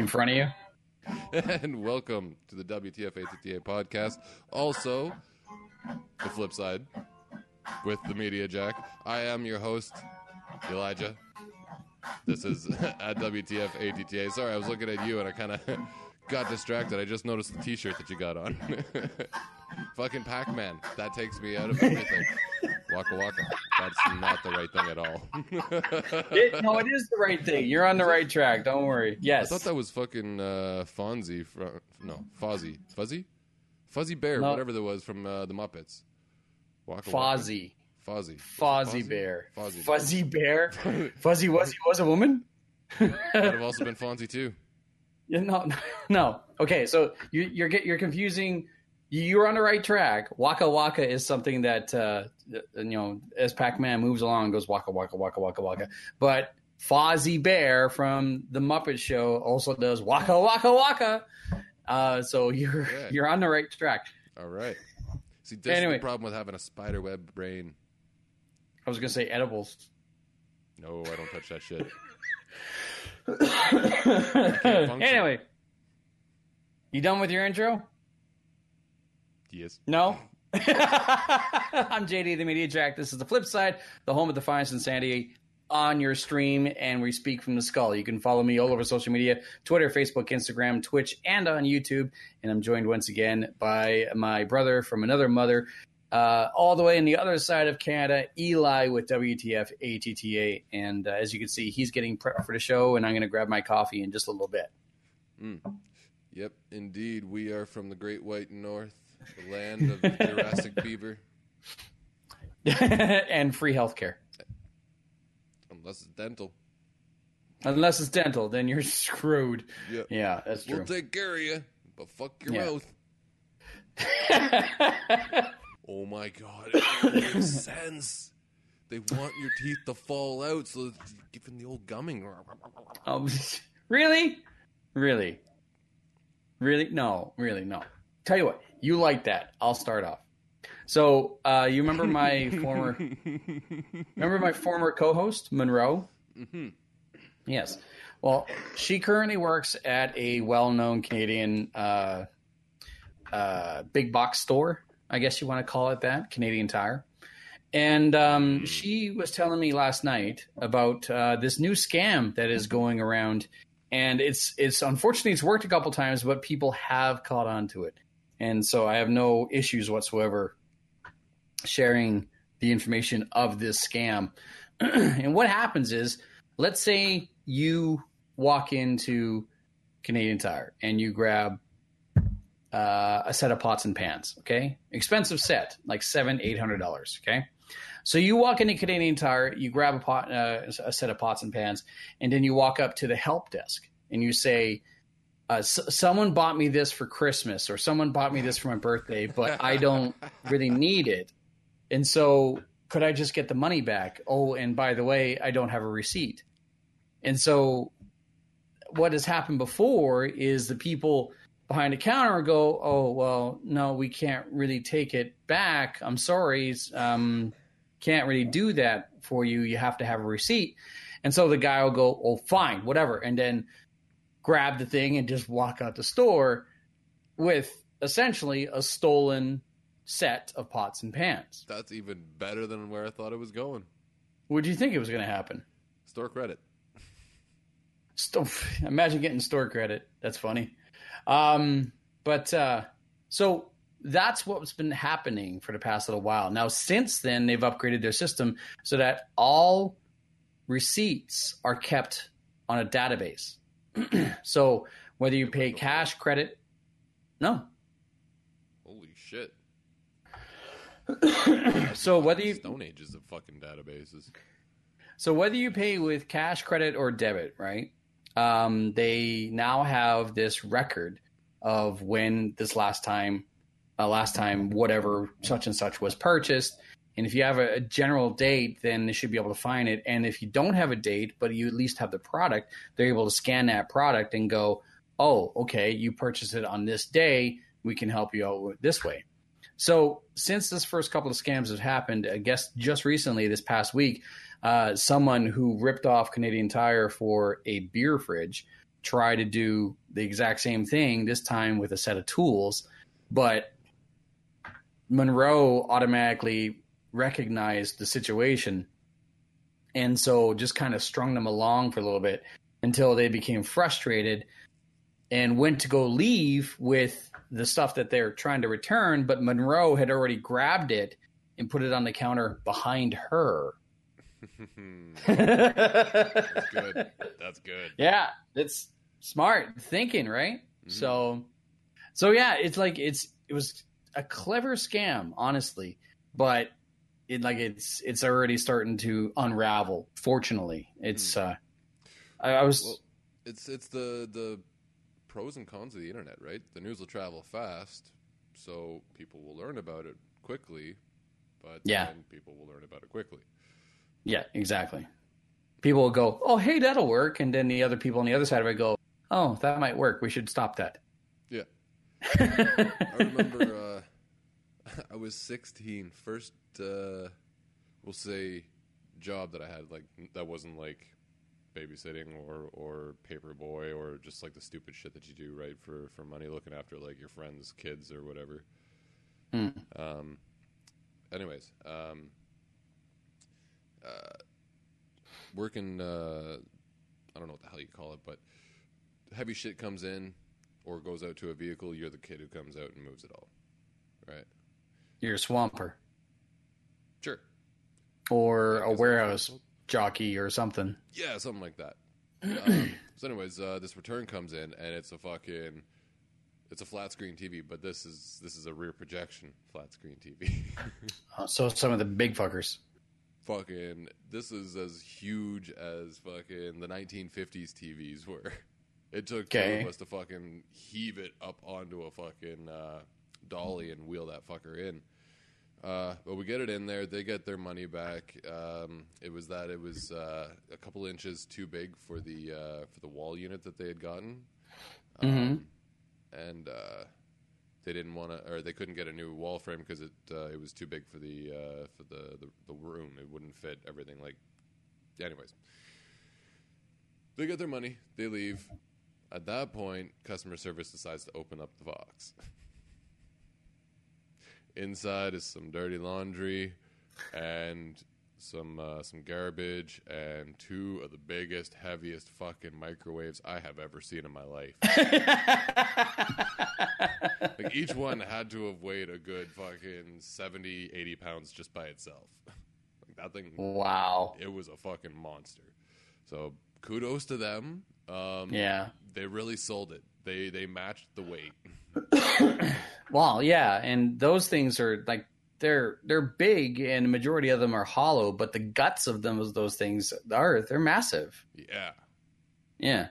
In front of you. and welcome to the WTF ATTA podcast. Also, the flip side with the Media Jack. I am your host, Elijah. This is at WTF ATTA. Sorry, I was looking at you and I kind of got distracted. I just noticed the T-shirt that you got on. Fucking Pac-Man. That takes me out of everything. Waka waka. That's not the right thing at all. It, no, it is the right thing. You're on the right track. Don't worry. Yes. I thought that was fucking uh, Fonzie from no Fozzie Fuzzy Fuzzy Bear No. whatever that was from uh, the Muppets. Waka waka. Fozzie. Fozzie Fozzie Bear. Fozzie Fuzzy Bear. Fuzzy was he was a woman? Might have also been Fonzie too. No, no. Okay, so you, you're get you're confusing. You're on the right track. Waka Waka is something that uh, you know as Pac-Man moves along goes Waka Waka Waka Waka Waka. But Fozzie Bear from the Muppet Show also does Waka Waka Waka. Uh, so you're you're on the right track. All right. See, this is Anyway. the problem with having a spider web brain. I was gonna say edibles. No, I don't touch that shit. anyway, you done with your intro? Yes. No. I'm JD, the Media Jack. This is the flip side, the home of the finest insanity on your stream, and we speak from the skull. You can follow me all over social media Twitter, Facebook, Instagram, Twitch, and on YouTube. And I'm joined once again by my brother from another mother, uh, all the way on the other side of Canada, Eli with WTF ATTA. And uh, as you can see, he's getting prepped for the show, and I'm going to grab my coffee in just a little bit. Yep, indeed. We are from the Great White North, the land of the Jurassic Beaver. and free healthcare. Unless it's dental. Unless it's dental, then you're screwed. Yep. Yeah, that's true. We'll take care of you, but fuck your Yeah. mouth. Oh my god, it makes sense. They want your teeth to fall out, so it's giving the old gumming. um, really? Really? Really? No, really, no. Tell you what, you like that. I'll start off. So, uh, you remember my former remember my former co-host, Monroe? hmm Yes. Well, she currently works at a well-known Canadian uh, uh, big box store. I guess you want to call it that, Canadian Tire. And um, she was telling me last night about uh, this new scam that is going around, and it's it's unfortunately it's worked a couple times, but people have caught on to it, and so I have no issues whatsoever sharing the information of this scam. and what happens is, let's say you walk into Canadian Tire and you grab uh, a set of pots and pans. Okay, expensive set, like seven, eight hundred dollars. Okay, so you walk into Canadian Tire, you grab a pot, uh, a set of pots and pans, and then you walk up to the help desk and you say. Uh, s- someone bought me this for Christmas, or someone bought me this for my birthday, but I don't really need it. And so, could I just get the money back? Oh, and by the way, I don't have a receipt. And so, what has happened before is the people behind the counter and go, "Oh, well, no, we can't really take it back. I'm sorry, um, can't really do that for you. You have to have a receipt." And so the guy will go, "Oh, fine, whatever," and then grab the thing and just walk out the store with essentially a stolen set of pots and pans. That's even better than where I thought it was going. What do you think it was going to happen? Store credit. Sto- imagine getting store credit. That's funny. Um, but uh, so that's what's been happening for the past little while. Now, since then, they've upgraded their system so that all receipts are kept on a database. so whether you pay cash, credit, no. Holy shit. So whether you Stone Ages of fucking databases. So whether you pay with cash, credit, or debit, right? Um, they now have this record of when this last time, uh, last time whatever such and such was purchased. And if you have a, a general date, then they should be able to find it. And if you don't have a date, but you at least have the product, they're able to scan that product and go, "Oh, okay, you purchased it on this day. We can help you out this way." So since this first couple of scams have happened, I guess just recently, this past week, uh, someone who ripped off Canadian Tire for a beer fridge try to do the exact same thing this time with a set of tools, but Monroe automatically recognized the situation and so just kind of strung them along for a little bit until they became frustrated and went to go leave with the stuff that they're trying to return but monroe had already grabbed it and put it on the counter behind her That's good. That's good. yeah it's smart thinking right Mhm. so so yeah it's like it's it was a clever scam honestly but it like it's it's already starting to unravel fortunately it's uh I, I was Well, it's it's the the pros and cons of the internet, right? The news will travel fast, so people will learn about it quickly, but Yeah. then people will learn about it quickly. Yeah exactly. People will go oh hey that'll work. And then the other people on the other side of it go oh that might work. We should stop that. Yeah. I remember uh, I was 16, first uh, we'll say job that I had like that wasn't like babysitting or or paper boy or just like the stupid shit that you do right for for money looking after like your friends kids or whatever. Hmm. um anyways um uh working uh i don't know what the hell you call it but heavy shit comes in or goes out to a vehicle you're the kid who comes out and moves it all right? You're a swamper. Sure. Or a warehouse jockey or something. Yeah, something like that. Um, so, anyways, uh, this return comes in, and it's a fucking, it's a flat screen TV, but this is this is a rear projection flat screen TV. Uh, so some of the big fuckers fucking, this is as huge as fucking the 1950s TVs were. It took two of us to fucking heave it up onto a fucking uh, dolly and wheel that fucker in. Uh, but we get it in there. They get their money back. Um, it was that it was uh, a couple inches too big for the uh, for the wall unit that they had gotten, um, and uh, they didn't want to, or they couldn't get a new wall frame because it uh, it was too big for the uh, for the, the the room. It wouldn't fit everything. Like, anyways, they get their money. They leave. At that point, customer service decides to open up the box. Inside is some dirty laundry and some uh, some garbage and two of the biggest, heaviest fucking microwaves I have ever seen in my life. like each one had to have weighed a good fucking 70, 80 pounds just by itself. like that thing, wow it was a fucking monster. So kudos to them. Um, yeah they really sold it. They they matched the weight. Well, yeah, and those things are like they're they're big, and the majority of them are hollow, but the guts of them of those things are they're massive. Yeah. Yeah,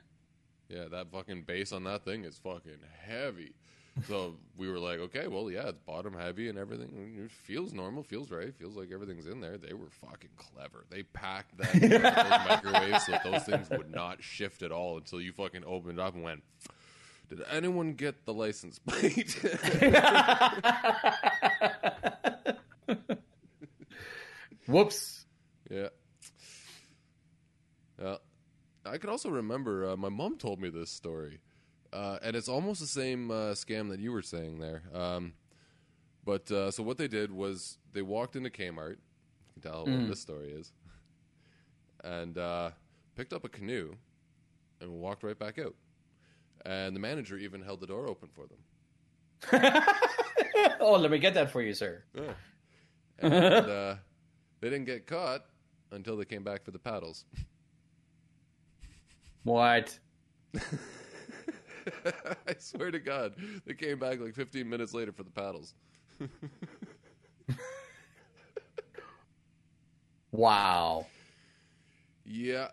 Yeah, that fucking base on that thing is fucking heavy. So we were like, okay, well, yeah, it's bottom heavy and everything. It feels normal, feels right, feels like everything's in there. They were fucking clever. They packed that those microwaves so that those things would not shift at all until you fucking opened it up and went, did anyone get the license plate? Whoops. Yeah. Yeah. I could also remember uh, my mom told me this story, uh, and it's almost the same uh, scam that you were saying there. Um, but uh, so what they did was they walked into Kmart. You can tell what this story is, and uh, picked up a canoe and walked right back out. And the manager even held the door open for them. oh, let me get that for you, sir. Yeah. And uh, they didn't get caught until they came back for the paddles. What? I swear to God, they came back like 15 minutes later for the paddles. Wow. Yeah,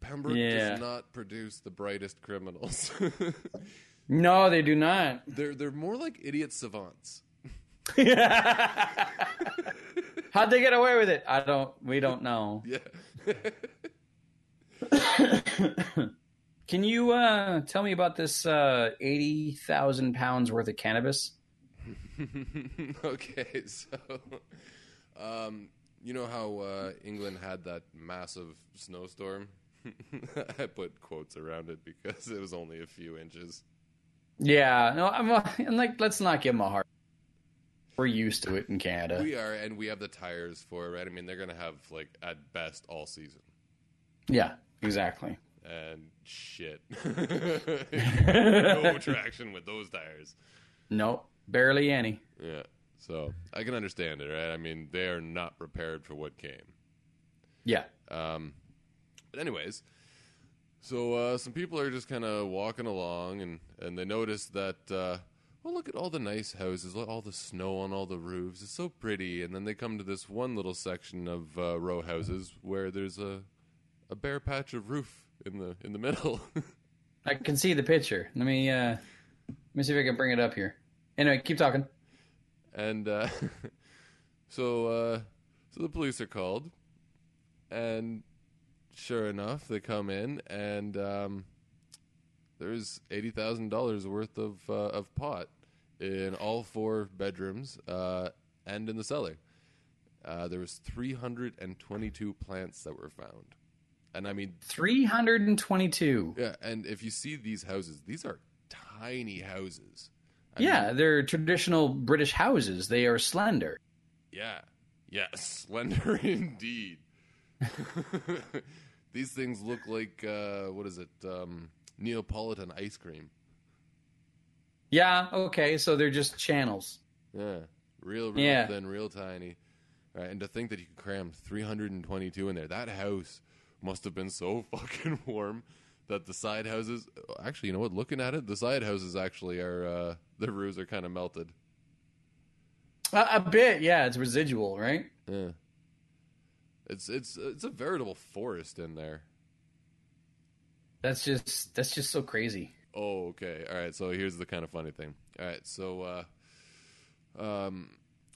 Pembroke Yeah. does not produce the brightest criminals. No, they do not. they're they're more like idiot savants. How'd they get away with it? I don't. We don't know. Yeah. Can you uh, tell me about this uh, eighty thousand pounds worth of cannabis? okay, so um, you know how uh, England had that massive snowstorm I put quotes around it because it was only a few inches. Yeah, no, I'm uh, and like let's not give them a hard. We're used to it in Canada. We are, and we have the tires for it, right? I mean, they're going to have, like, at best, all season. yeah, exactly. And shit. no traction with those tires. Nope, barely any. Yeah. So I can understand it, right? I mean, they are not prepared for what came. Yeah, Um, but anyways, so uh, some people are just kind of walking along, and and they notice that. Uh, well, look at all the nice houses, all the snow on all the roofs. It's so pretty. And then they come to this one little section of uh, row houses where there's a a bare patch of roof in the in the middle. I can see the picture. Let me uh, let me see if I can bring it up here. Anyway, keep talking. and uh, so uh, so the police are called, and sure enough, they come in, and um, there's eighty thousand dollars worth of uh, of pot in all four bedrooms uh, and in the cellar. Uh, there was three hundred and twenty-two plants that were found, and I mean, Three hundred and twenty-two. yeah. And if you see these houses, these are tiny houses. I Yeah, mean, they're traditional British houses. They are slender. Yeah. Yes. Slender indeed. These things look like uh, what is it? Um, Neapolitan ice cream. Yeah, okay, so they're just channels. Yeah. Real, real Yeah. thin, real tiny. Right, and to think that you could cram 322 in there, that house must have been so fucking warm that the side houses. Actually, you know what? Looking at it, the side houses actually are uh, the roofs are kind of melted. A, a bit, yeah, it's residual, right? Yeah. It's it's it's a veritable forest in there. That's just that's just so crazy. Oh, okay. All right. So here's the kind of funny thing. All right. So, uh, um,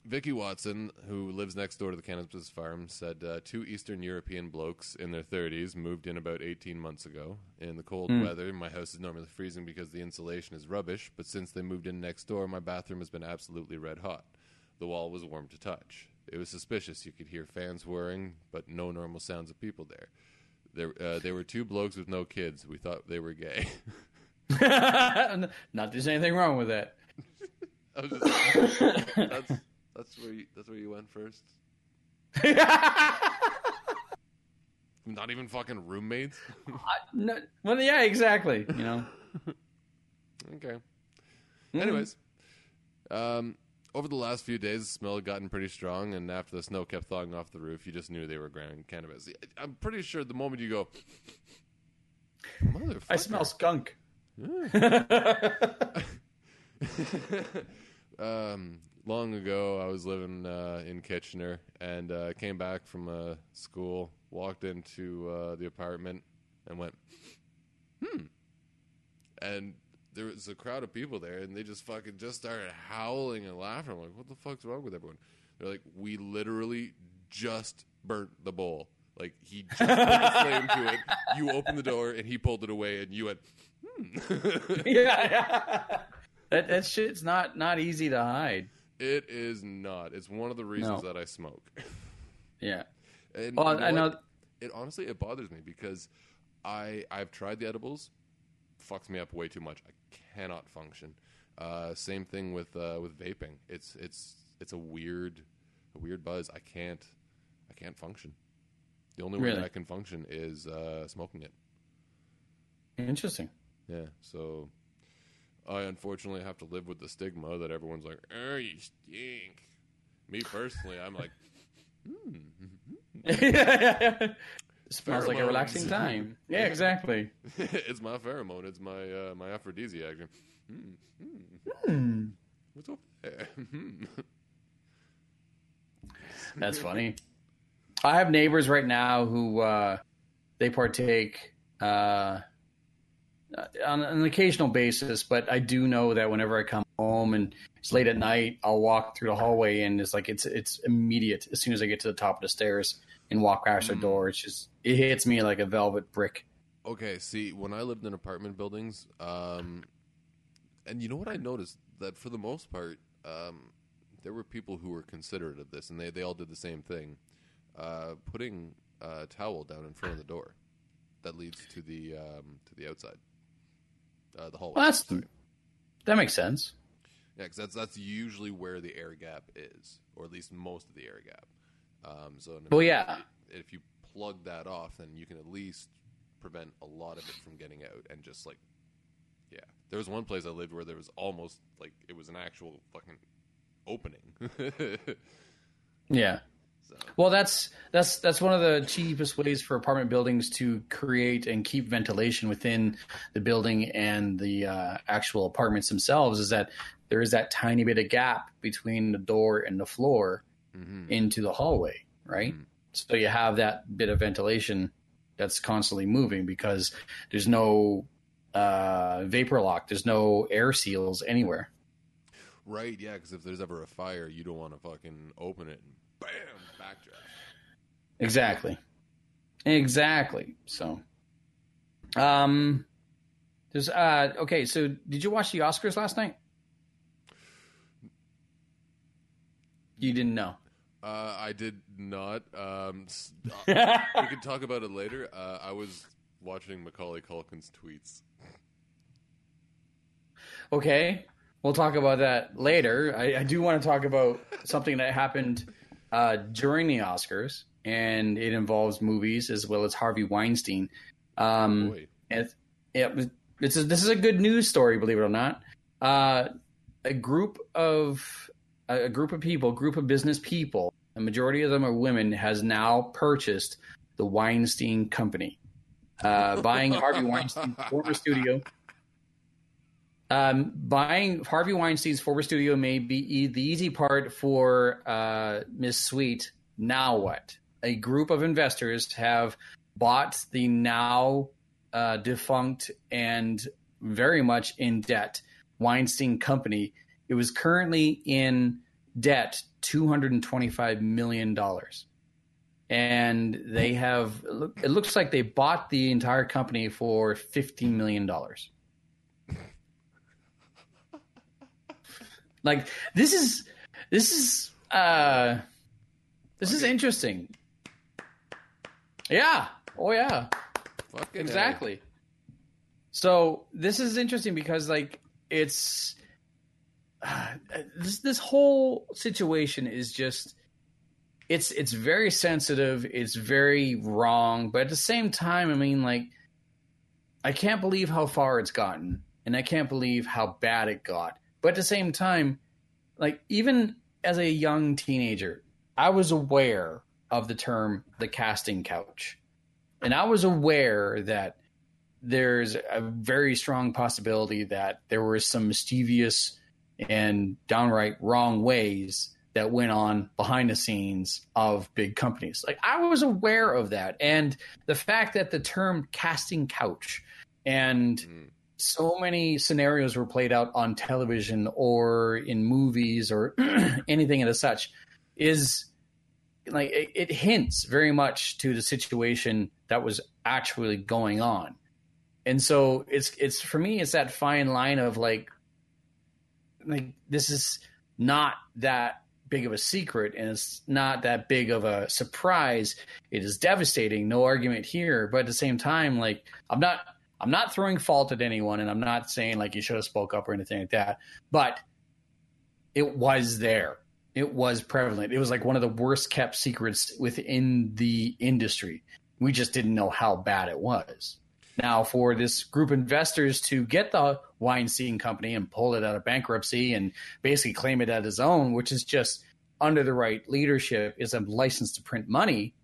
Vicky Watson, who lives next door to the cannabis farm, said uh, two Eastern European blokes in their 30s moved in about 18 months ago. In the cold weather, my house is normally freezing because the insulation is rubbish, but since they moved in next door, my bathroom has been absolutely red hot. The wall was warm to touch. It was suspicious. You could hear fans whirring, but no normal sounds of people there. There, uh, there were two blokes with no kids. We thought they were gay. Not that there's anything wrong with that. Just, that's that's where you, that's where you went first. Not even fucking roommates. no, well, yeah, exactly. You know. okay. Anyways, um, over the last few days, the smell had gotten pretty strong, and after the snow kept thawing off the roof, you just knew they were growing cannabis. I'm pretty sure the moment you go, motherfucker, I smell skunk. um, long ago, I was living uh, in Kitchener and uh, came back from uh, school, walked into uh, the apartment, and went, hmm. And there was a crowd of people there, and they just fucking just started howling and laughing. I'm like, what the fuck's wrong with everyone? They're like, we literally just burnt the bowl. Like, he just put a flame to it. You opened the door, and he pulled it away, and you went, hmm. yeah, yeah. That that shit's not not easy to hide. It is not. It's one of the reasons No. that I smoke. Yeah. And Well, you know I know. what? It honestly it bothers me because I I've tried the edibles, fucks me up way too much. I cannot function. Uh, same thing with uh, with vaping. It's it's it's a weird a weird buzz. I can't I can't function. The only way Really? that I can function is uh, smoking it. Interesting. Yeah. So I unfortunately have to live with the stigma that everyone's like, "Oh, you stink." Me personally, I'm like, Smells like a relaxing time. Yeah, exactly. it's my pheromone. It's my uh, my aphrodisiac. Hmm, hmm. Hmm. What's up there? That's funny. I have neighbors right now who uh, they partake uh, on an occasional basis, but I do know that whenever I come home and it's late at night, I'll walk through the hallway and it's like it's it's immediate as soon as I get to the top of the stairs and walk past their door. It's just it hits me like a velvet brick. okay, see, when I lived in apartment buildings, um, and you know what I noticed that for the most part, um, there were people who were considerate of this, and they they all did the same thing, uh, putting a towel down in front of the door. that leads to the um, to the outside, uh, the hallway. Well, that's that makes sense. Yeah, because that's that's usually where the air gap is, or at least most of the air gap. Um, so, Well, yeah. if you plug that off, then you can at least prevent a lot of it from getting out, and just like, yeah, there was one place I lived where there was almost like it was an actual fucking opening. Yeah. so, Well, that's that's that's one of the cheapest ways for apartment buildings to create and keep ventilation within the building and the uh, actual apartments themselves. Is that there is that tiny bit of gap between the door and the floor mhm. into the hallway, right? Mhm. So you have that bit of ventilation that's constantly moving because there's no uh, vapor lock, there's no air seals anywhere. Right, yeah, because if there's ever a fire, you don't want to fucking open it and bam, backdraft. Exactly. Exactly. So, um, there's uh okay. So, did you watch the Oscars last night? You didn't know. Uh, I did not. Um, uh, we can talk about it later. Uh, I was watching Macaulay Culkin's tweets. Okay, we'll talk about that later. I, I do want to talk about something that happened uh, during the Oscars, and it involves movies as well as Harvey Weinstein. Um, Boy, It, it was, it's a, this is a good news story, believe it or not. Uh, a group of a group of people, group of business people, a majority of them are women, has now purchased the Weinstein Company, uh, buying Harvey Weinstein's former studio. Um, buying Harvey Weinstein's former studio may be e- the easy part for uh, Miss Sweet. Now what? A group of investors have bought the now uh, defunct and very much in debt Weinstein Company. It was currently in debt $225 million. And they have, it looks like they bought the entire company for $15 million. like, this is, this is, uh, this is interesting. Yeah. Oh, yeah. fucking A. Exactly. So this is interesting because like it's this this whole situation is just it's it's very sensitive, it's very wrong, but at the same time, I mean like I can't believe how far it's gotten and I can't believe how bad it got. But at the same time, like even as a young teenager, I was aware of the term the casting couch. And I was aware that there's a very strong possibility that there were some mischievous and downright wrong ways that went on behind the scenes of big companies. Like I was aware of that. And the fact that the term casting couch and Mm. so many scenarios were played out on television or in movies or anything of the such is like it, it hints very much to the situation that was actually going on and so it's it's for me it's that fine line of like like this is not that big of a secret and it's not that big of a surprise. It is devastating no argument here. But at the same time like i'm not i'm not throwing fault at anyone and i'm not saying like you should have spoke up or anything like that. But it was there. It was prevalent. It was like one of the worst kept secrets within the industry. We just didn't know how bad it was now for this group of investors to get the Weinstein company and pull it out of bankruptcy and basically claim it as his own, which is just under the right leadership, is a license to print money,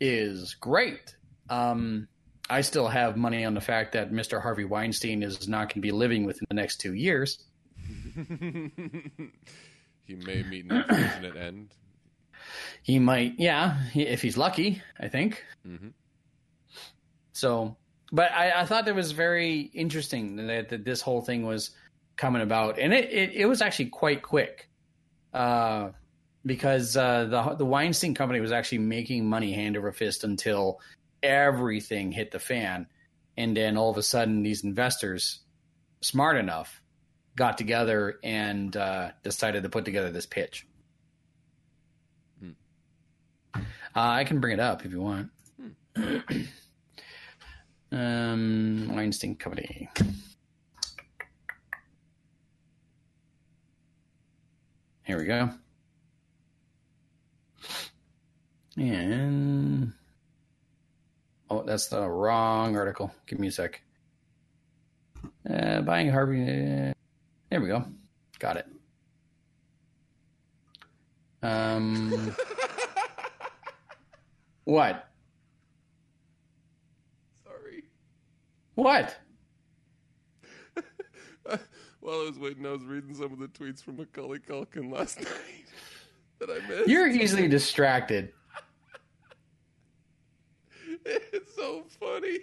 is great. Um, I still have money on the fact that Mr. Harvey Weinstein is not going to be living within the next two years. he may meet an unfortunate end. He might, yeah, if he's lucky, I think. hmm So, but I, I thought that was very interesting that, that this whole thing was coming about, and it, it, it was actually quite quick, uh, because uh, the the Weinstein Company was actually making money hand over fist until everything hit the fan, and then all of a sudden these investors, smart enough, got together and uh, decided to put together this pitch. Hmm. Uh, I can bring it up if you want. Um, Weinstein Company. Here we go. And oh, that's the wrong article. Give me a sec. Uh, buying Harvey. Uh, there we go. Got it. Um, what? Sorry. What? While I was waiting, I was reading some of the tweets from Macaulay Culkin last night that I missed. You're easily distracted. It's so funny.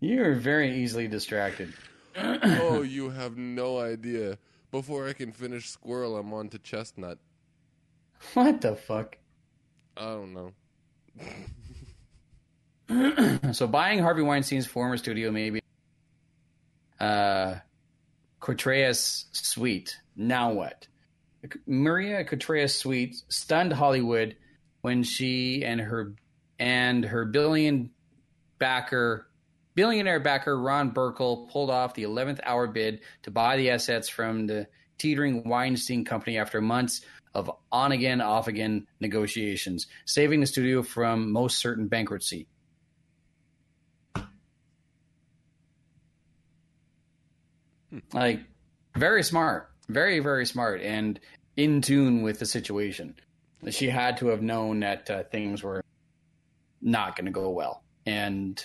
You're very easily distracted. oh, you have no idea. Before I can finish Squirrel, I'm on to Chestnut. What the fuck? I don't know. so buying Harvey Weinstein's former studio, maybe. Uh, Contreras Sweet. Now what? Maria Contreras Sweet stunned Hollywood when she and her and her billion backer billionaire backer Ron Burkle pulled off the 11th hour bid to buy the assets from the teetering Weinstein company after months of on again off again negotiations, saving the studio from most certain bankruptcy. Like very smart, very very smart, and in tune with the situation. She had to have known that uh, things were not going to go well, and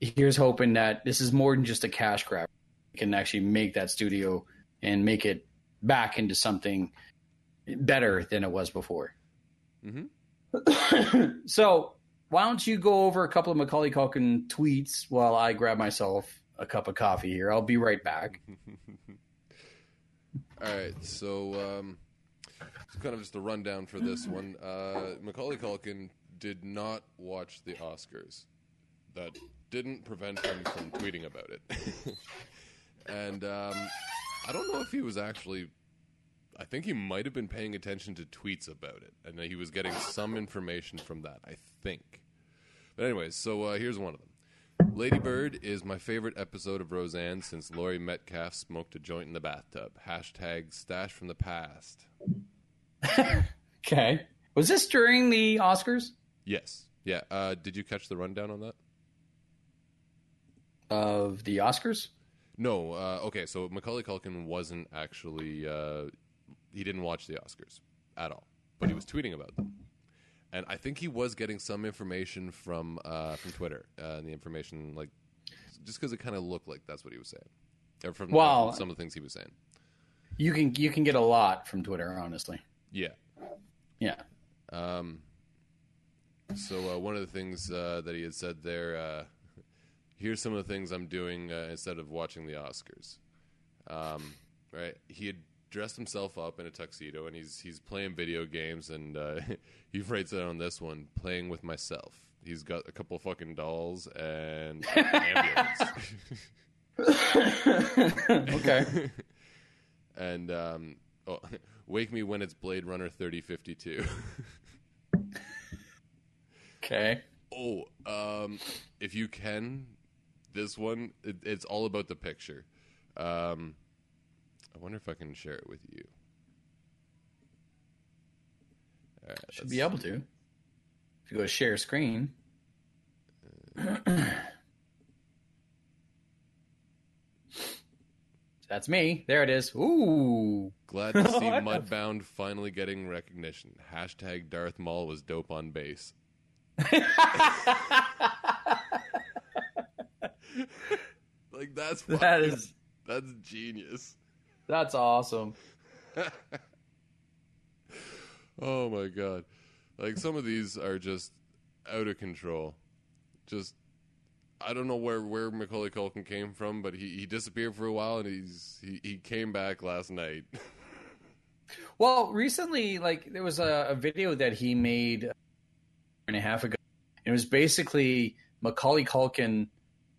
here's hoping that this is more than just a cash grab. We can actually make that studio and make it back into something better than it was before. Mm-hmm. so why don't you go over a couple of Macaulay Culkin tweets while I grab myself a cup of coffee here? I'll be right back. All right, so um, kind of just a rundown for this one. Uh, Macaulay Culkin did not watch the Oscars. That didn't prevent him from tweeting about it. and um, I don't know if he was actually. I think he might have been paying attention to tweets about it, and he was getting some information from that. I think. But anyways, so uh, here's one of them. Lady Bird is my favorite episode of Roseanne since Laurie Metcalf smoked a joint in the bathtub. Hashtag stash from the past. okay. Was this during the Oscars? Yes. Yeah. Uh, did you catch the rundown on that? Of the Oscars? No. Uh, okay, so Macaulay Culkin wasn't actually. Uh, he didn't watch the Oscars at all, but he was tweeting about them. And I think he was getting some information from uh, from Twitter, uh, and the information like just because it kind of looked like that's what he was saying, or from Well- some of the things he was saying. You can you can get a lot from Twitter, honestly. Yeah. Yeah. Um, so uh, one of the things uh, that he had said there, uh, here's some of the things I'm doing uh, instead of watching the Oscars. Um, right, he had dressed himself up in a tuxedo and he's he's playing video games and uh, he writes it on this one, playing with myself. He's got a couple fucking dolls and an ambulance. okay. and um, oh, wake me when it's Blade Runner 3052. Okay. Oh, um, if you can, this one, it, it's all about the picture. Um, I wonder if I can share it with you. All right, Should be able to. If you go to share screen. Uh, that's me. There it is. Ooh. Glad to see Mudbound finally getting recognition. Hashtag Darth Maul was dope on bass. Like that's that is that's genius. That's awesome. Oh my god. Like some of these are just out of control. Just I don't know where where Macaulay Culkin came from, but he, he disappeared for a while and he's he, he came back last night. Well, recently, like there was a, a video that he made a year and a half ago. It was basically Macaulay Culkin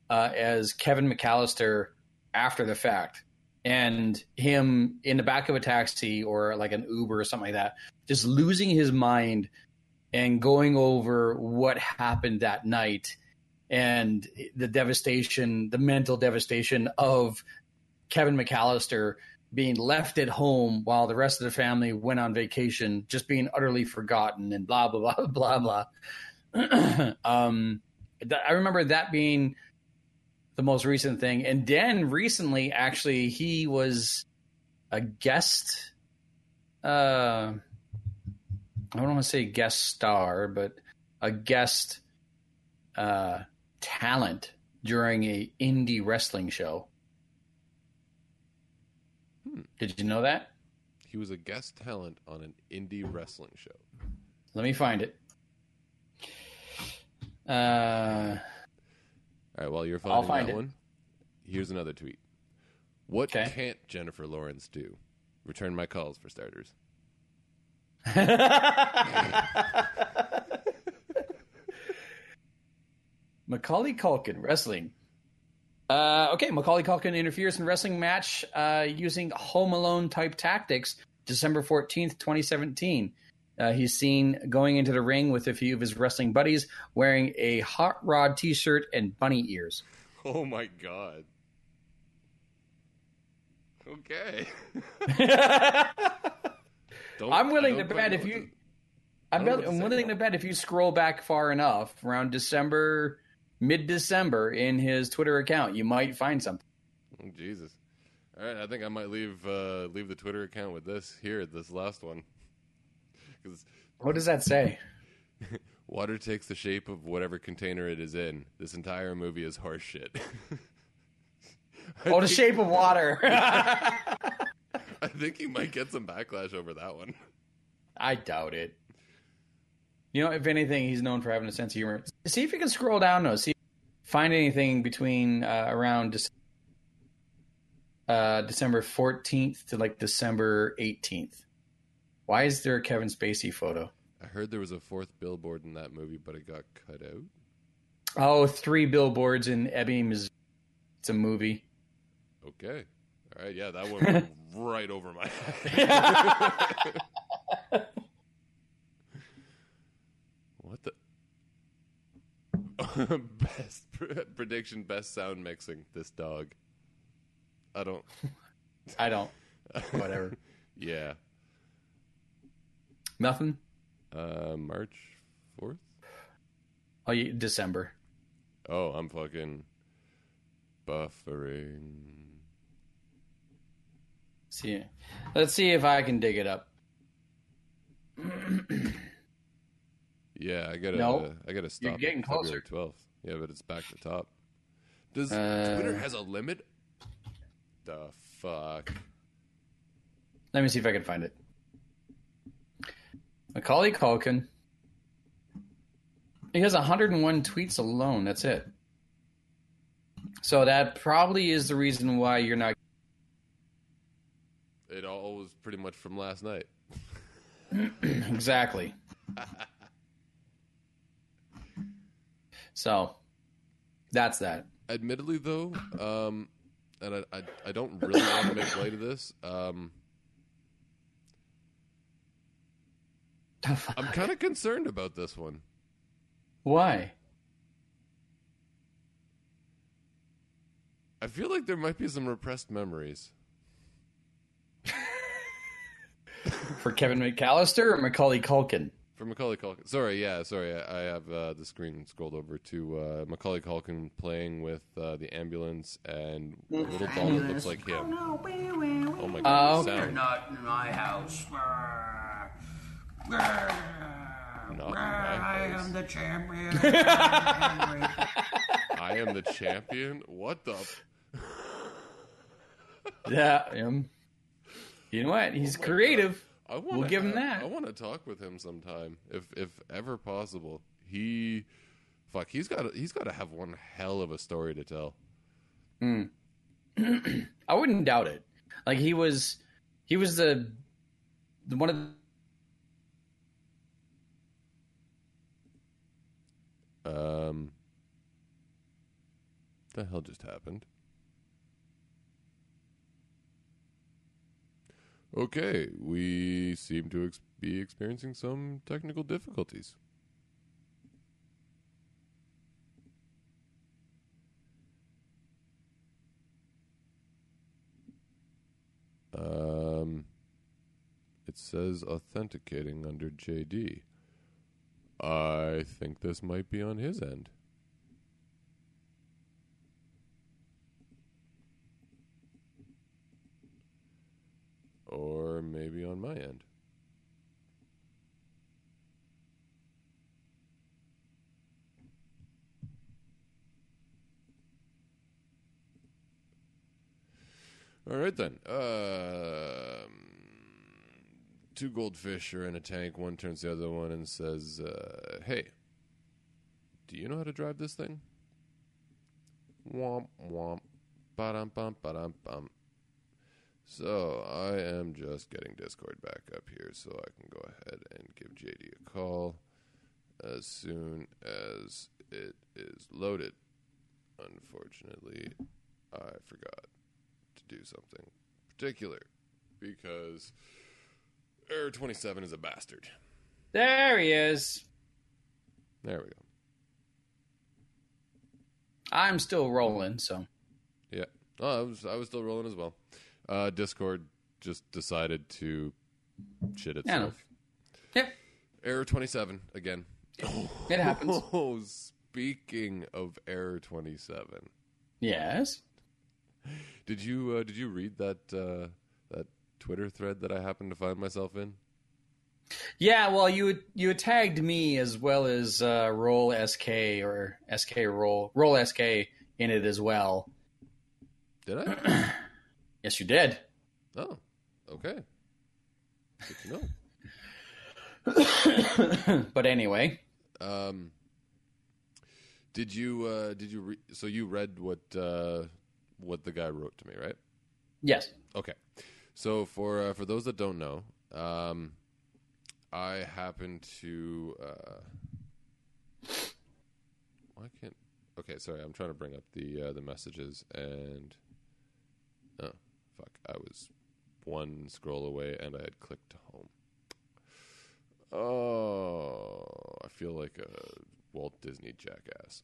uh, as Kevin McAllister after the fact, and him in the back of a taxi or like an Uber or something like that, just losing his mind and going over what happened that night and the devastation, the mental devastation of Kevin McAllister being left at home while the rest of the family went on vacation, just being utterly forgotten and blah blah blah blah blah. um, I remember that being the most recent thing, and then recently, actually, he was a guest. Uh, I don't want to say guest star, but a guest uh, talent during a indie wrestling show. Hmm. Did you know that? He was a guest talent on an indie wrestling show. Let me find it. Uh, All right, while you're I'll finding find that it. one, here's another tweet. What Okay. can't Jennifer Lawrence do? Return my calls for starters. Macaulay Culkin wrestling. Uh, okay, Macaulay Culkin interferes in wrestling match uh, using Home Alone type tactics. December fourteenth, twenty seventeen. Uh, he's seen going into the ring with a few of his wrestling buddies, wearing a hot rod T-shirt and bunny ears. Oh my god. Okay. I'm willing to bet if you, I'm, bet, I'm willing to bet if you scroll back far enough, around December, mid-December, in his Twitter account, you might find something. Oh, Jesus. All right, I think I might leave uh, leave the Twitter account with this here, this last one, because What does that say? water takes the shape of whatever container it is in. This entire movie is horse shit. Oh, the shape of water. I think he might get some backlash over that one. I doubt it. You know, if anything, he's known for having a sense of humor. See if you can scroll down though. See, find anything between uh, around uh, December fourteenth to like December eighteenth. Why is there a Kevin Spacey photo? I heard there was a fourth billboard in that movie, but it got cut out. Oh, three billboards in Ebbing, Missouri. It's a movie. Okay. All right. Yeah, that one went right over my head. what the? best prediction, best sound mixing. This dog. I don't. I don't. Whatever. yeah. Nothing. Uh, March fourth. Oh, you, December. Oh, I'm fucking buffering. See, let's see if I can dig it up. Yeah, I gotta. No. I gotta stop. at getting closer. Twelfth. Yeah, but it's back to top. Does Uh, Twitter has a limit? The fuck. Let me see if I can find it. Macaulay Culkin. He has 101 tweets alone. That's it. So that probably is the reason why you're not. It all was pretty much from last night. exactly. So that's that. Admittedly, though, um, and I, I, I don't really want to make light of this. Um, I'm kind of concerned about this one. Why? I feel like there might be some repressed memories. For Kevin McAllister or Macaulay Culkin? For Macaulay Culkin. Sorry, yeah, sorry. I, I have uh, the screen scrolled over to uh, Macaulay Culkin playing with uh, the ambulance and a little doll that looks like him. Oh my Oh, god, the okay. sound. Not in my house. Not I house. am the champion. I am the champion? What the? f- Yeah. Um, you know what? He's creative. I wanna We'll give him that. I want to talk with him sometime, if if ever possible. He, fuck, he's got he's got to have one hell of a story to tell. I wouldn't doubt it. Like he was, he was the, the one of Um, the hell just happened? Okay, we seem to ex- be experiencing some technical difficulties. Um, it says authenticating under JD. I think this might be on his end. Or maybe on my end. All right then. Um, two goldfish are in a tank. One turns the other one and says, uh, "Hey, do you know how to drive this thing?" Womp womp, ba dum bum ba dum bum. So I am just getting Discord back up here, so I can go ahead and give JD a call as soon as it is loaded. Unfortunately, I forgot to do something particular because Error 27 is a bastard. There he is. There we go. I'm still rolling, so Yeah. Oh, I was I was still rolling as well. Uh, Discord just decided to shit Yeah, itself. yeah, Error 27 again. it happens. Oh, speaking of Error 27. yes. Did you uh, did you read that uh, that Twitter thread that I happened to find myself in? Yeah, well, you you tagged me as well as uh, Roll SK or SK Roll Roll SK in it as well. Did I? Yes, you did. oh, okay. Good to know. but anyway, Um, did you uh, did you re- so you read what uh, what the guy wrote to me, right? yes. Okay. So for uh, for those that don't know, um, I happen to uh, why can't okay sorry I'm trying to bring up the uh, the messages and oh fuck I was one scroll away and I had clicked home. Oh, I feel like a Walt Disney jackass.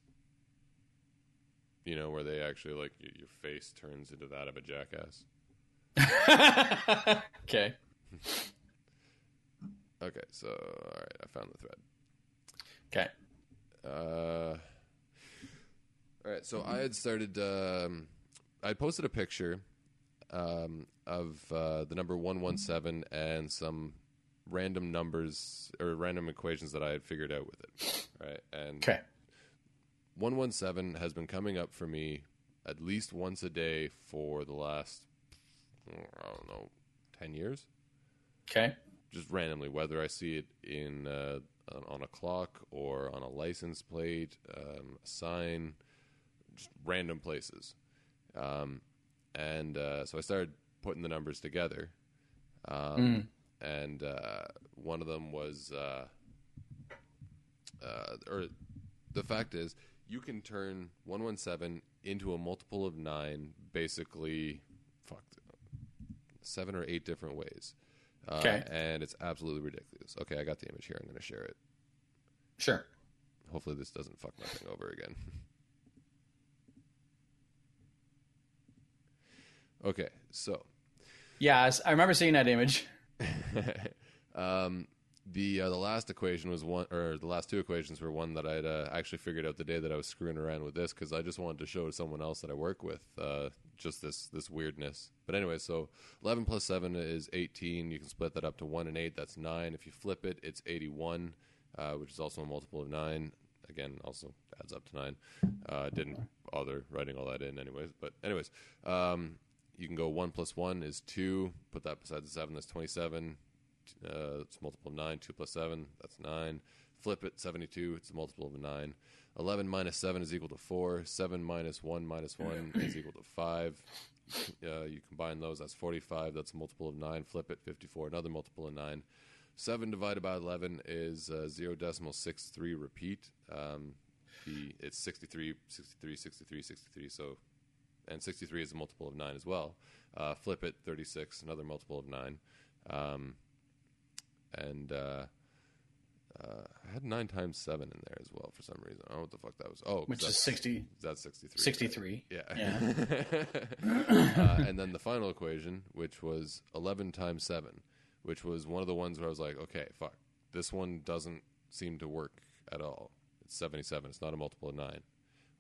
You know where they actually like your face turns into that of a jackass. okay. Okay, so all right, I found the thread. Okay. Uh, all right, so I had started. Um, I posted a picture um, of uh, the number one one seven and some random numbers or random equations that I had figured out with it. Right, and Okay. one one seven has been coming up for me at least once a day for the last I don't know ten years. Okay. just randomly, whether I see it in uh, on- a clock or on a license plate, um, a sign, just random places. Um, and uh, so I started putting the numbers together. Um, And uh, one of them was, uh, uh, or the fact is, you can turn 117 into a multiple of 9 basically, fuck, seven or eight different ways. Uh, Okay. And it's absolutely ridiculous. Okay, I got the image here. I'm going to share it. Sure. Hopefully, this doesn't fuck my thing over again. okay, so Yeah, I remember seeing that image. um, the uh, the last equation was one, or the last two equations were one that I'd uh, actually figured out the day that I was screwing around with this because I just wanted to show to someone else that I work with uh, just this this weirdness. But anyway, so eleven plus seven is eighteen. You can split that up to one and eight. That's nine. If you flip it, it's eighty-one, uh, which is also a multiple of nine. Again, also adds up to nine. Uh, didn't bother writing all that in, anyways. But anyways, um, you can go one plus one is two. Put that beside the seven. That's twenty-seven. Uh, it's a multiple of 9. 2 plus 7, that's 9. Flip it, 72, it's a multiple of 9. 11 minus 7 is equal to 4. 7 minus 1 minus 1 is equal to 5. Uh, you combine those, that's 45. That's a multiple of 9. Flip it, 54, another multiple of 9. 7 divided by 11 is uh, 0 decimal 63 repeat. Um, the, it's 63, 63, 63, 63. So, and 63 is a multiple of 9 as well. Uh, flip it, 36, another multiple of 9. Um, and uh, uh, I had nine times seven in there as well for some reason. I don't know what the fuck that was. Oh, Which is that's, 60, that's sixty-three. 63. Yeah. Yeah. uh, and then the final equation, which was eleven times seven, which was one of the ones where I was like, okay, fuck, this one doesn't seem to work at all. It's 77. It's not a multiple of 9.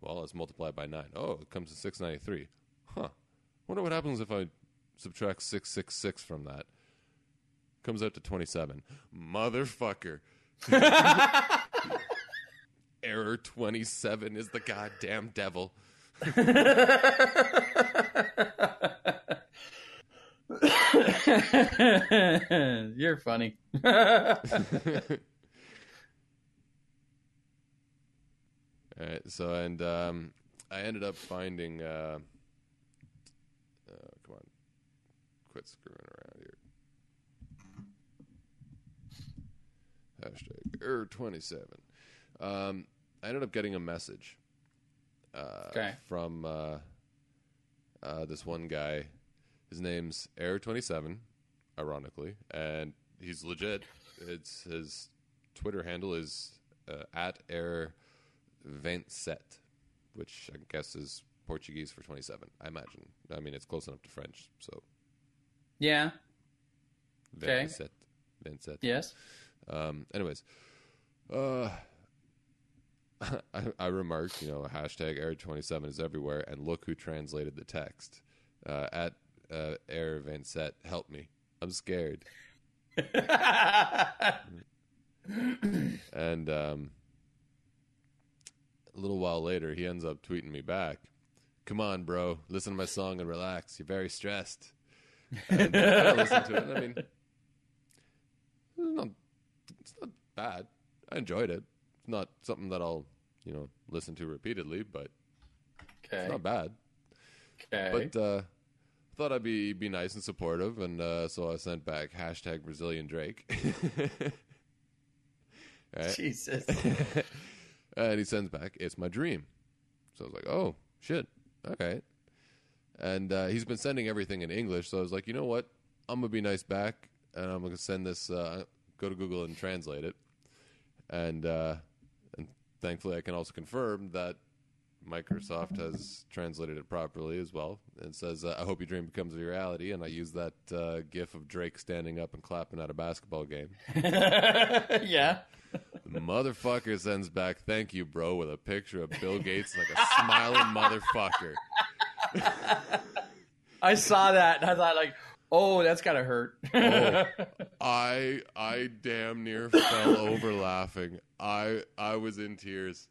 Well, let's multiply by 9. Oh, it comes to 693. Huh. Wonder what happens if I subtract 666 from that. Comes out to 27. Motherfucker. Error 27 is the goddamn devil. You're funny. All right, so and um, I ended up finding. Uh, uh, come on, quit screwing around here. Hashtag twenty seven. Um, I ended up getting a message uh, Okay. from uh, uh, this one guy. His name's Error twenty seven, ironically, and he's legit. It's his Twitter handle is uh, at Error Vingt-Sept, which I guess is Portuguese for 27. I imagine. I mean, it's close enough to French, so yeah. Okay. Vingt-Sept. Vingt-Sept. Yes. Um, anyways, uh, I, I remarked, you know, hashtag Air 27 is everywhere, and look who translated the text. Uh, at uh, Error Vingt-Sept, help me. I'm scared. And um, a little while later, he ends up tweeting me back. Come on, bro. Listen to my song and relax. You're very stressed. And I listened to it. I mean, not bad. I enjoyed it. It's not something that I'll, you know, listen to repeatedly, but okay. it's not bad. okay. But uh, thought I'd be be nice and supportive, and uh, so I sent back hashtag Brazilian Drake. right? Jesus. and he sends back, "It's my dream." So I was like, "Oh shit, okay." And uh, he's been sending everything in English, so I was like, "You know what? I'm gonna be nice back, and I'm gonna send this. Uh, go to Google and translate it." And uh, and thankfully, I can also confirm that Microsoft has translated it properly as well. It says, uh, "I hope your dream becomes a reality." And I use that uh, GIF of Drake standing up and clapping at a basketball game. yeah. The motherfucker sends back, thank you, bro, with a picture of Bill Gates like a smiling motherfucker. I saw that and I thought like, oh, that's gotta hurt. Oh. I I damn near fell over laughing. I I was in tears.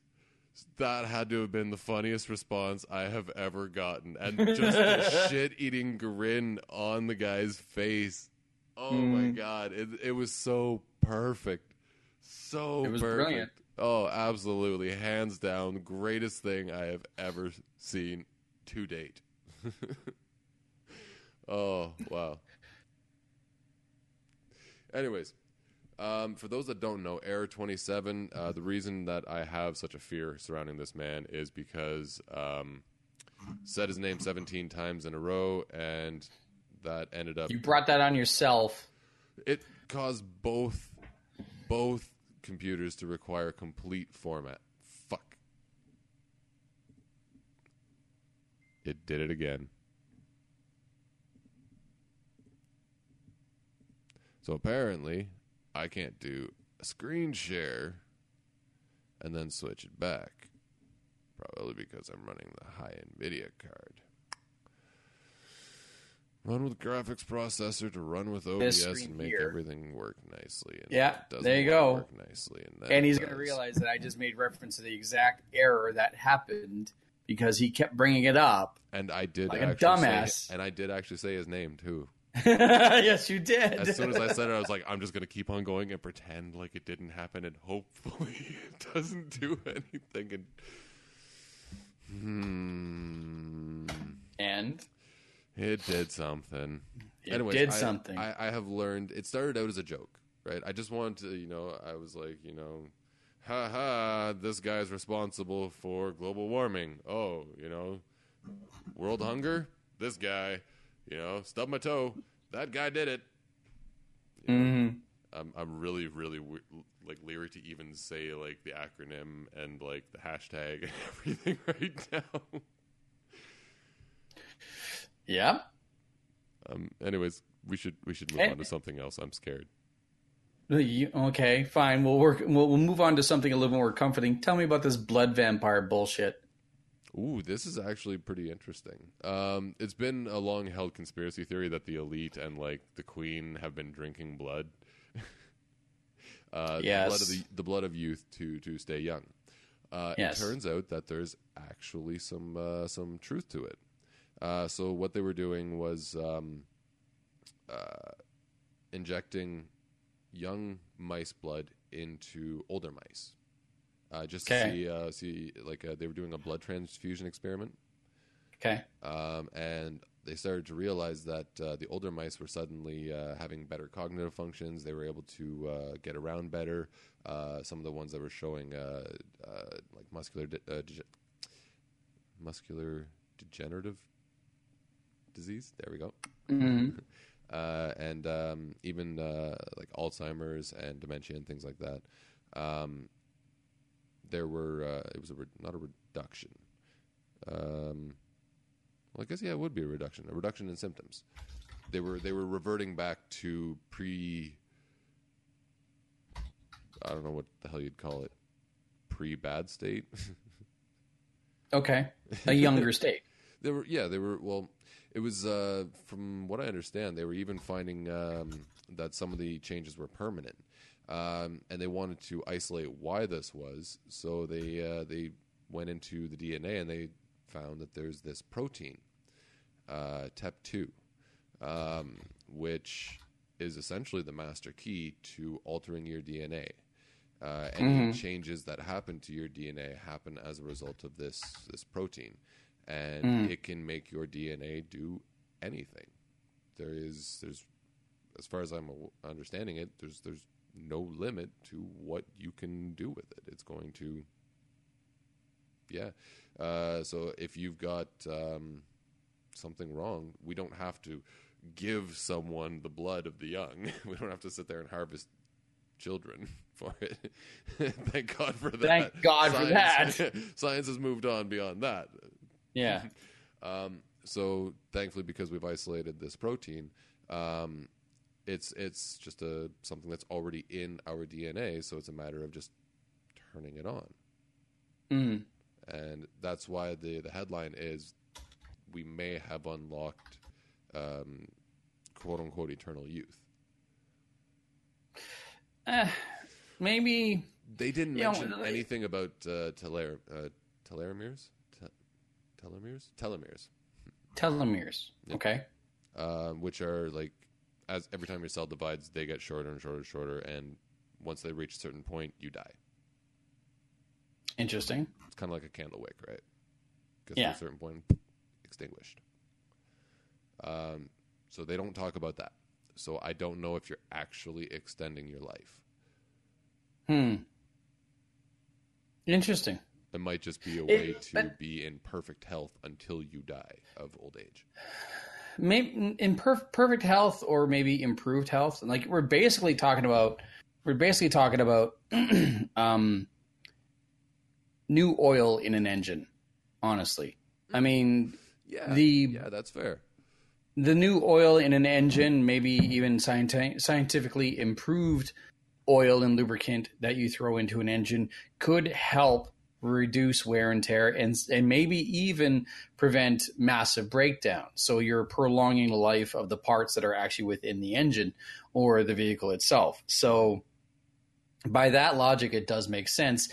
That had to have been the funniest response I have ever gotten. And just the shit eating grin on the guy's face. Oh my Mm. god. It it was so perfect. So It was perfect. brilliant. Oh, absolutely. Hands down, greatest thing I have ever seen to date. oh, wow. Anyways, um, for those that don't know, Error 27, uh, the reason that I have such a fear surrounding this man is because um, said his name 17 times in a row, and that ended up you brought that on yourself. it caused both both computers to require complete format. Fuck. It did it again. So apparently, I can't do a screen share and then switch it back. Probably because I'm running the high NVIDIA card. Run with graphics processor to run with OBS and make here. everything work nicely. And Yeah, it doesn't there you go. Work nicely, and, And he's gonna realize that I just made reference to the exact error that happened because he kept bringing it up. And I did Like a dumbass. Say, and I did actually say his name too. yes, you did. As soon as I said it, I was like, I'm just gonna keep on going and pretend like it didn't happen, and hopefully it doesn't do anything. And hmm, and it did something. it Anyways, did I- something. I, I have learned. It started out as a joke, right? I just wanted to, you know, I was like, you know, ha ha, this guy's responsible for global warming. Oh, you know, world hunger. This guy, you know, stub my toe. That guy did it. Mhm. I'm I'm really really w- like leery to even say like the acronym and like the hashtag and everything right now. Yeah. Um, anyways, we should we should move Eh. on to something else. I'm scared. You- okay, fine. We'll work. We'll, we'll move on to something a little more comforting. Tell me about this blood vampire bullshit. Ooh, this is actually pretty interesting. Um, it's been a long held conspiracy theory that the elite and like the queen have been drinking blood. uh, Yes. the blood of the, the blood of youth to to stay young. Uh, Yes. It turns out that there's actually some uh, some truth to it. Uh, so what they were doing was um, uh, injecting young mice blood into older mice, uh, just Okay. to see uh, see like uh, they were doing a blood transfusion experiment, Okay. um, and they started to realize that uh, the older mice were suddenly uh, having better cognitive functions. They were able to uh, get around better. Uh, some of the ones that were showing uh, uh, like muscular de- uh, muscular degenerative disease. There we go. Mhm. Uh, and um, even uh, like Alzheimer's and dementia and things like that. Um, there were uh, it was a re- not a reduction. Um, well, I guess yeah, it would be a reduction. A reduction in symptoms. They were they were reverting back to pre. I don't know what the hell you'd call it. Pre bad state. Okay. A younger state. They were, yeah, they were. Well, it was uh, from what I understand, they were even finding um, that some of the changes were permanent, um, and they wanted to isolate why this was. So they uh, they went into the DNA and they found that there's this protein, uh, TET2, um, which is essentially the master key to altering your DNA. Uh, any changes that happen to your DNA happen as a result of this this protein, and it can make your DNA do anything. There is there's as far as I'm understanding it, there's there's no limit to what you can do with it. It's going to yeah. Uh, so if you've got um, something wrong, we don't have to give someone the blood of the young. we don't have to sit there and harvest children for it. Thank God for that. Thank God for that. Science has moved on beyond that. Yeah. Um, so thankfully, because we've isolated this protein, um, it's it's just a something that's already in our DNA. So it's a matter of just turning it on, Mm. and that's why the the headline is we may have unlocked um, quote unquote eternal youth. Eh, maybe. They didn't Yeah, mention well, anything about uh, teler, uh, telomeres, Te- telomeres, telomeres. Telomeres. Okay. um, which are like as every time your cell divides, they get shorter and shorter and shorter, and once they reach a certain point, you die. Interesting. It's kind of like a candle wick, right? Gets Yeah. to a certain point, extinguished. Um, so they don't talk about that. So I don't know if you're actually extending your life. Hmm. Interesting. It might just be a It- way to but- be in perfect health until you die of old age. Maybe in perf- perfect health or maybe improved health. Like we're basically talking about, we're basically talking about um, new oil in an engine. Honestly, I mean, Yeah, The- yeah, that's fair. the new oil in an engine, maybe even scienti- scientifically improved oil and lubricant that you throw into an engine, could help reduce wear and tear and, and maybe even prevent massive breakdown. So you're prolonging the life of the parts that are actually within the engine or the vehicle itself. So by that logic, it does make sense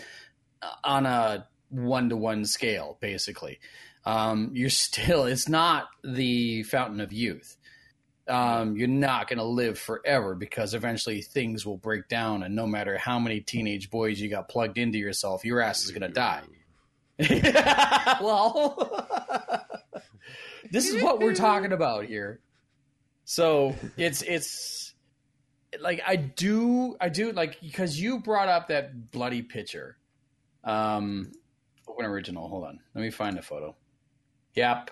uh, on a one to one scale, basically um, you're still it's not the fountain of youth um, you're not going to live forever because eventually things will break down and no matter how many teenage boys you got plugged into yourself your ass is going to die well. This is what we're talking about here. So it's it's like i do i do like because you brought up that bloody picture um original hold on let me find the photo. Yep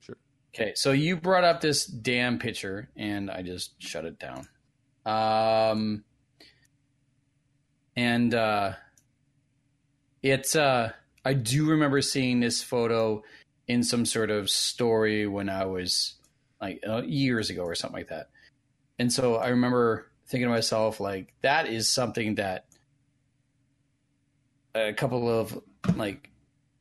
Sure. Okay so you brought up this damn picture and i just shut it down um and uh it's uh I do remember seeing this photo in some sort of story when I was like uh, years ago or something like that. And so I remember thinking to myself, like, that is something that a couple of like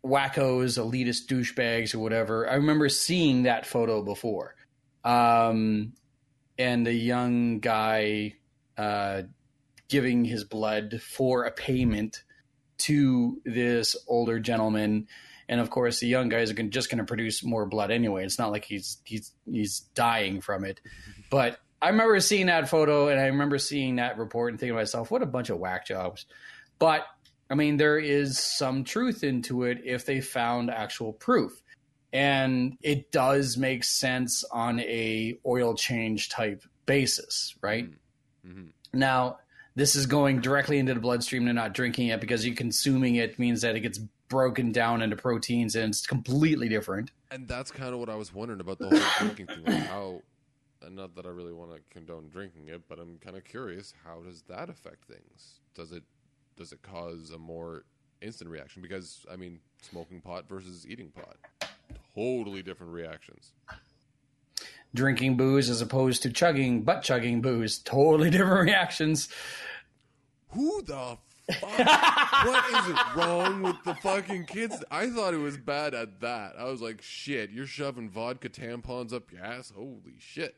wackos, elitist douchebags, or whatever. I remember seeing that photo before, um, and a young guy uh, giving his blood for a payment to this older gentleman. And of course, the young are gonna, just going to produce more blood anyway. It's not like he's he's he's dying from it. But I remember seeing that photo, and I remember seeing that report and thinking to myself, "What a bunch of whack jobs." But I mean, there is some truth into it if they found actual proof. And it does make sense on a oil change type basis, right? Mhm. Now, this is going directly into the bloodstream and not drinking it because you consuming it means that it gets broken down into proteins and it's completely different. And that's kind of what I was wondering about the whole drinking thing. Like how, and not that I really want to condone drinking it, but I'm kind of curious. How does that affect things? Does it does it cause a more instant reaction? Because I mean, smoking pot versus eating pot, totally different reactions. Drinking booze as opposed to chugging, butt chugging booze, totally different reactions. Who the fuck? what is wrong with the fucking kids? I thought it was bad at that. I was like, shit, you're shoving vodka tampons up your ass. Holy shit!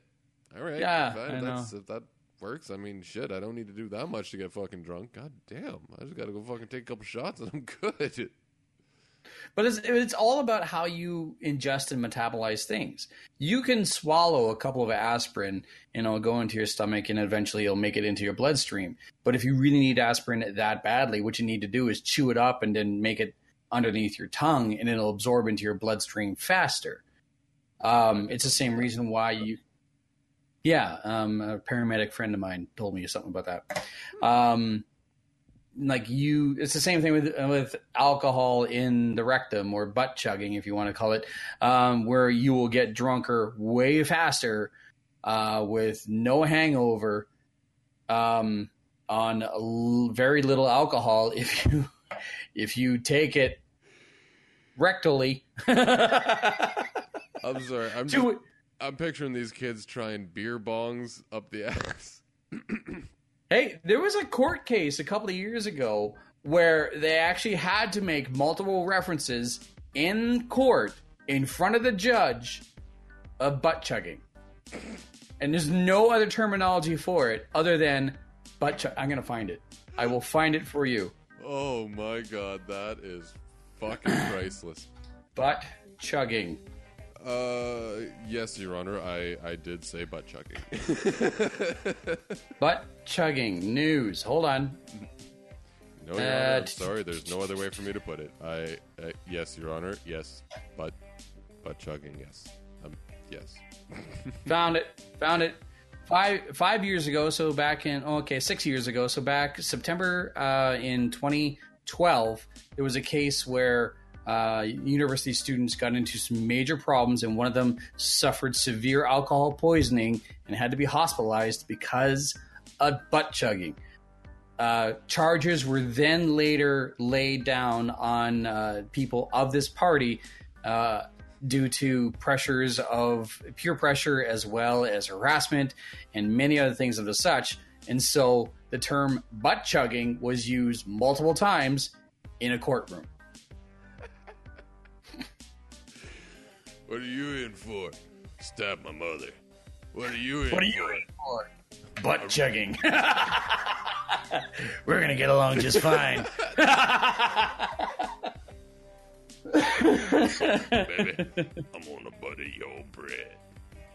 All right, Yeah, if, that, I that's, if that works, I mean, shit, I don't need to do that much to get fucking drunk. God damn, I just gotta go fucking take a couple shots and I'm good. But it's it's all about how you ingest and metabolize things. You can swallow a couple of aspirin and it'll go into your stomach and eventually it'll make it into your bloodstream. But if you really need aspirin that badly, what you need to do is chew it up and then make it underneath your tongue and it'll absorb into your bloodstream faster. Um, it's the same reason why you yeah, um, a paramedic friend of mine told me something about that. Um, like you, it's the same thing with with alcohol in the rectum or butt chugging, if you want to call it, um, where you will get drunker way faster uh, with no hangover um, on l- very little alcohol if you if you take it rectally. I'm sorry, I'm just, I'm picturing these kids trying beer bongs up the ass. Hey, there was a court case a couple of years ago where they actually had to make multiple references in court in front of the judge of butt chugging. And there's no other terminology for it other than butt chug. I'm going to find it. I will find it for you. Oh my god, that is fucking priceless. Butt chugging. Uh, yes, Your Honor, I, I did say butt chugging. Butt chugging news. Hold on. no, Your Uh, Honor, I'm sorry, there's no other way for me to put it. I, uh, yes, Your Honor, yes, butt, butt chugging, yes, um, yes. Found it. Found it. Five five years ago. So back in oh, okay, six years ago. So back September uh, in 2012, there was a case where uh, university students got into some major problems, and one of them suffered severe alcohol poisoning and had to be hospitalized because of butt chugging. Uh, charges were then later laid down on uh, people of this party uh, due to pressures of peer pressure as well as harassment and many other things of the such. And so the term butt chugging was used multiple times in a courtroom. What are you in for? Stab my mother. What are you in What are you in for? Butt chugging. We're going to get along just fine. baby? I'm on a butter your bread.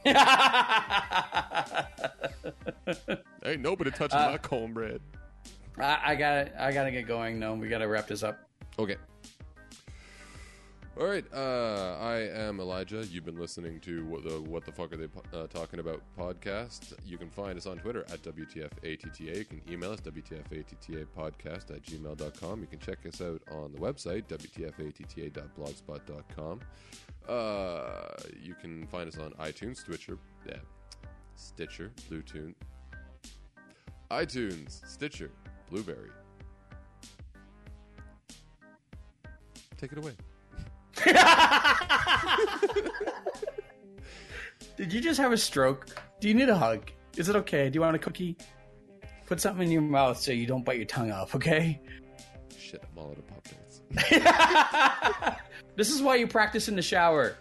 Ain't nobody touching Uh, my cornbread. I, I gotta, I gotta get going. No, we gotta wrap this up. Okay. All right. Uh, I am Elijah. You've been listening to what the What the fuck are they uh, talking about podcast. You can find us on Twitter at WTFATTA. You can email us WTFATTA podcast at gmail.com. You can check us out on the website WTFATTA.blogspot.com. Uh, you can find us on iTunes, Stitcher, yeah, Stitcher, Bluetooth, iTunes, Stitcher, Blueberry. Take it away. Did you just have a stroke? Do you need a hug? Is it okay? Do you want a cookie? Put something in your mouth so you don't bite your tongue off, okay? Shit, I'm all out of pop tarts. this is why you practice in the shower.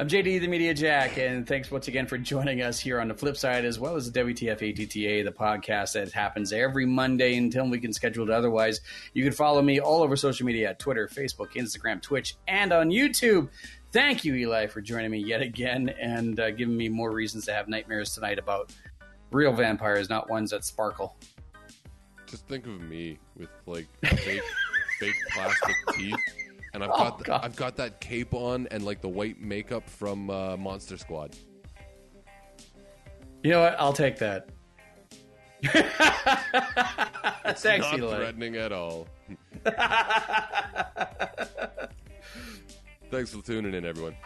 I'm JD, the Media Jack, and thanks once again for joining us here on the flip side, as well as the WTF ATTA, the podcast that happens every Monday until we can schedule it otherwise. You can follow me all over social media at Twitter, Facebook, Instagram, Twitch, and on YouTube. Thank you, Eli, for joining me yet again and uh, giving me more reasons to have nightmares tonight about real vampires, not ones that sparkle. Just think of me with like fake, fake plastic teeth, and I've Oh, got the, I've got that cape on and like the white makeup from uh, Monster Squad. You know what? I'll take that. Thanks, Not Eli. threatening at all. Thanks for tuning in, everyone.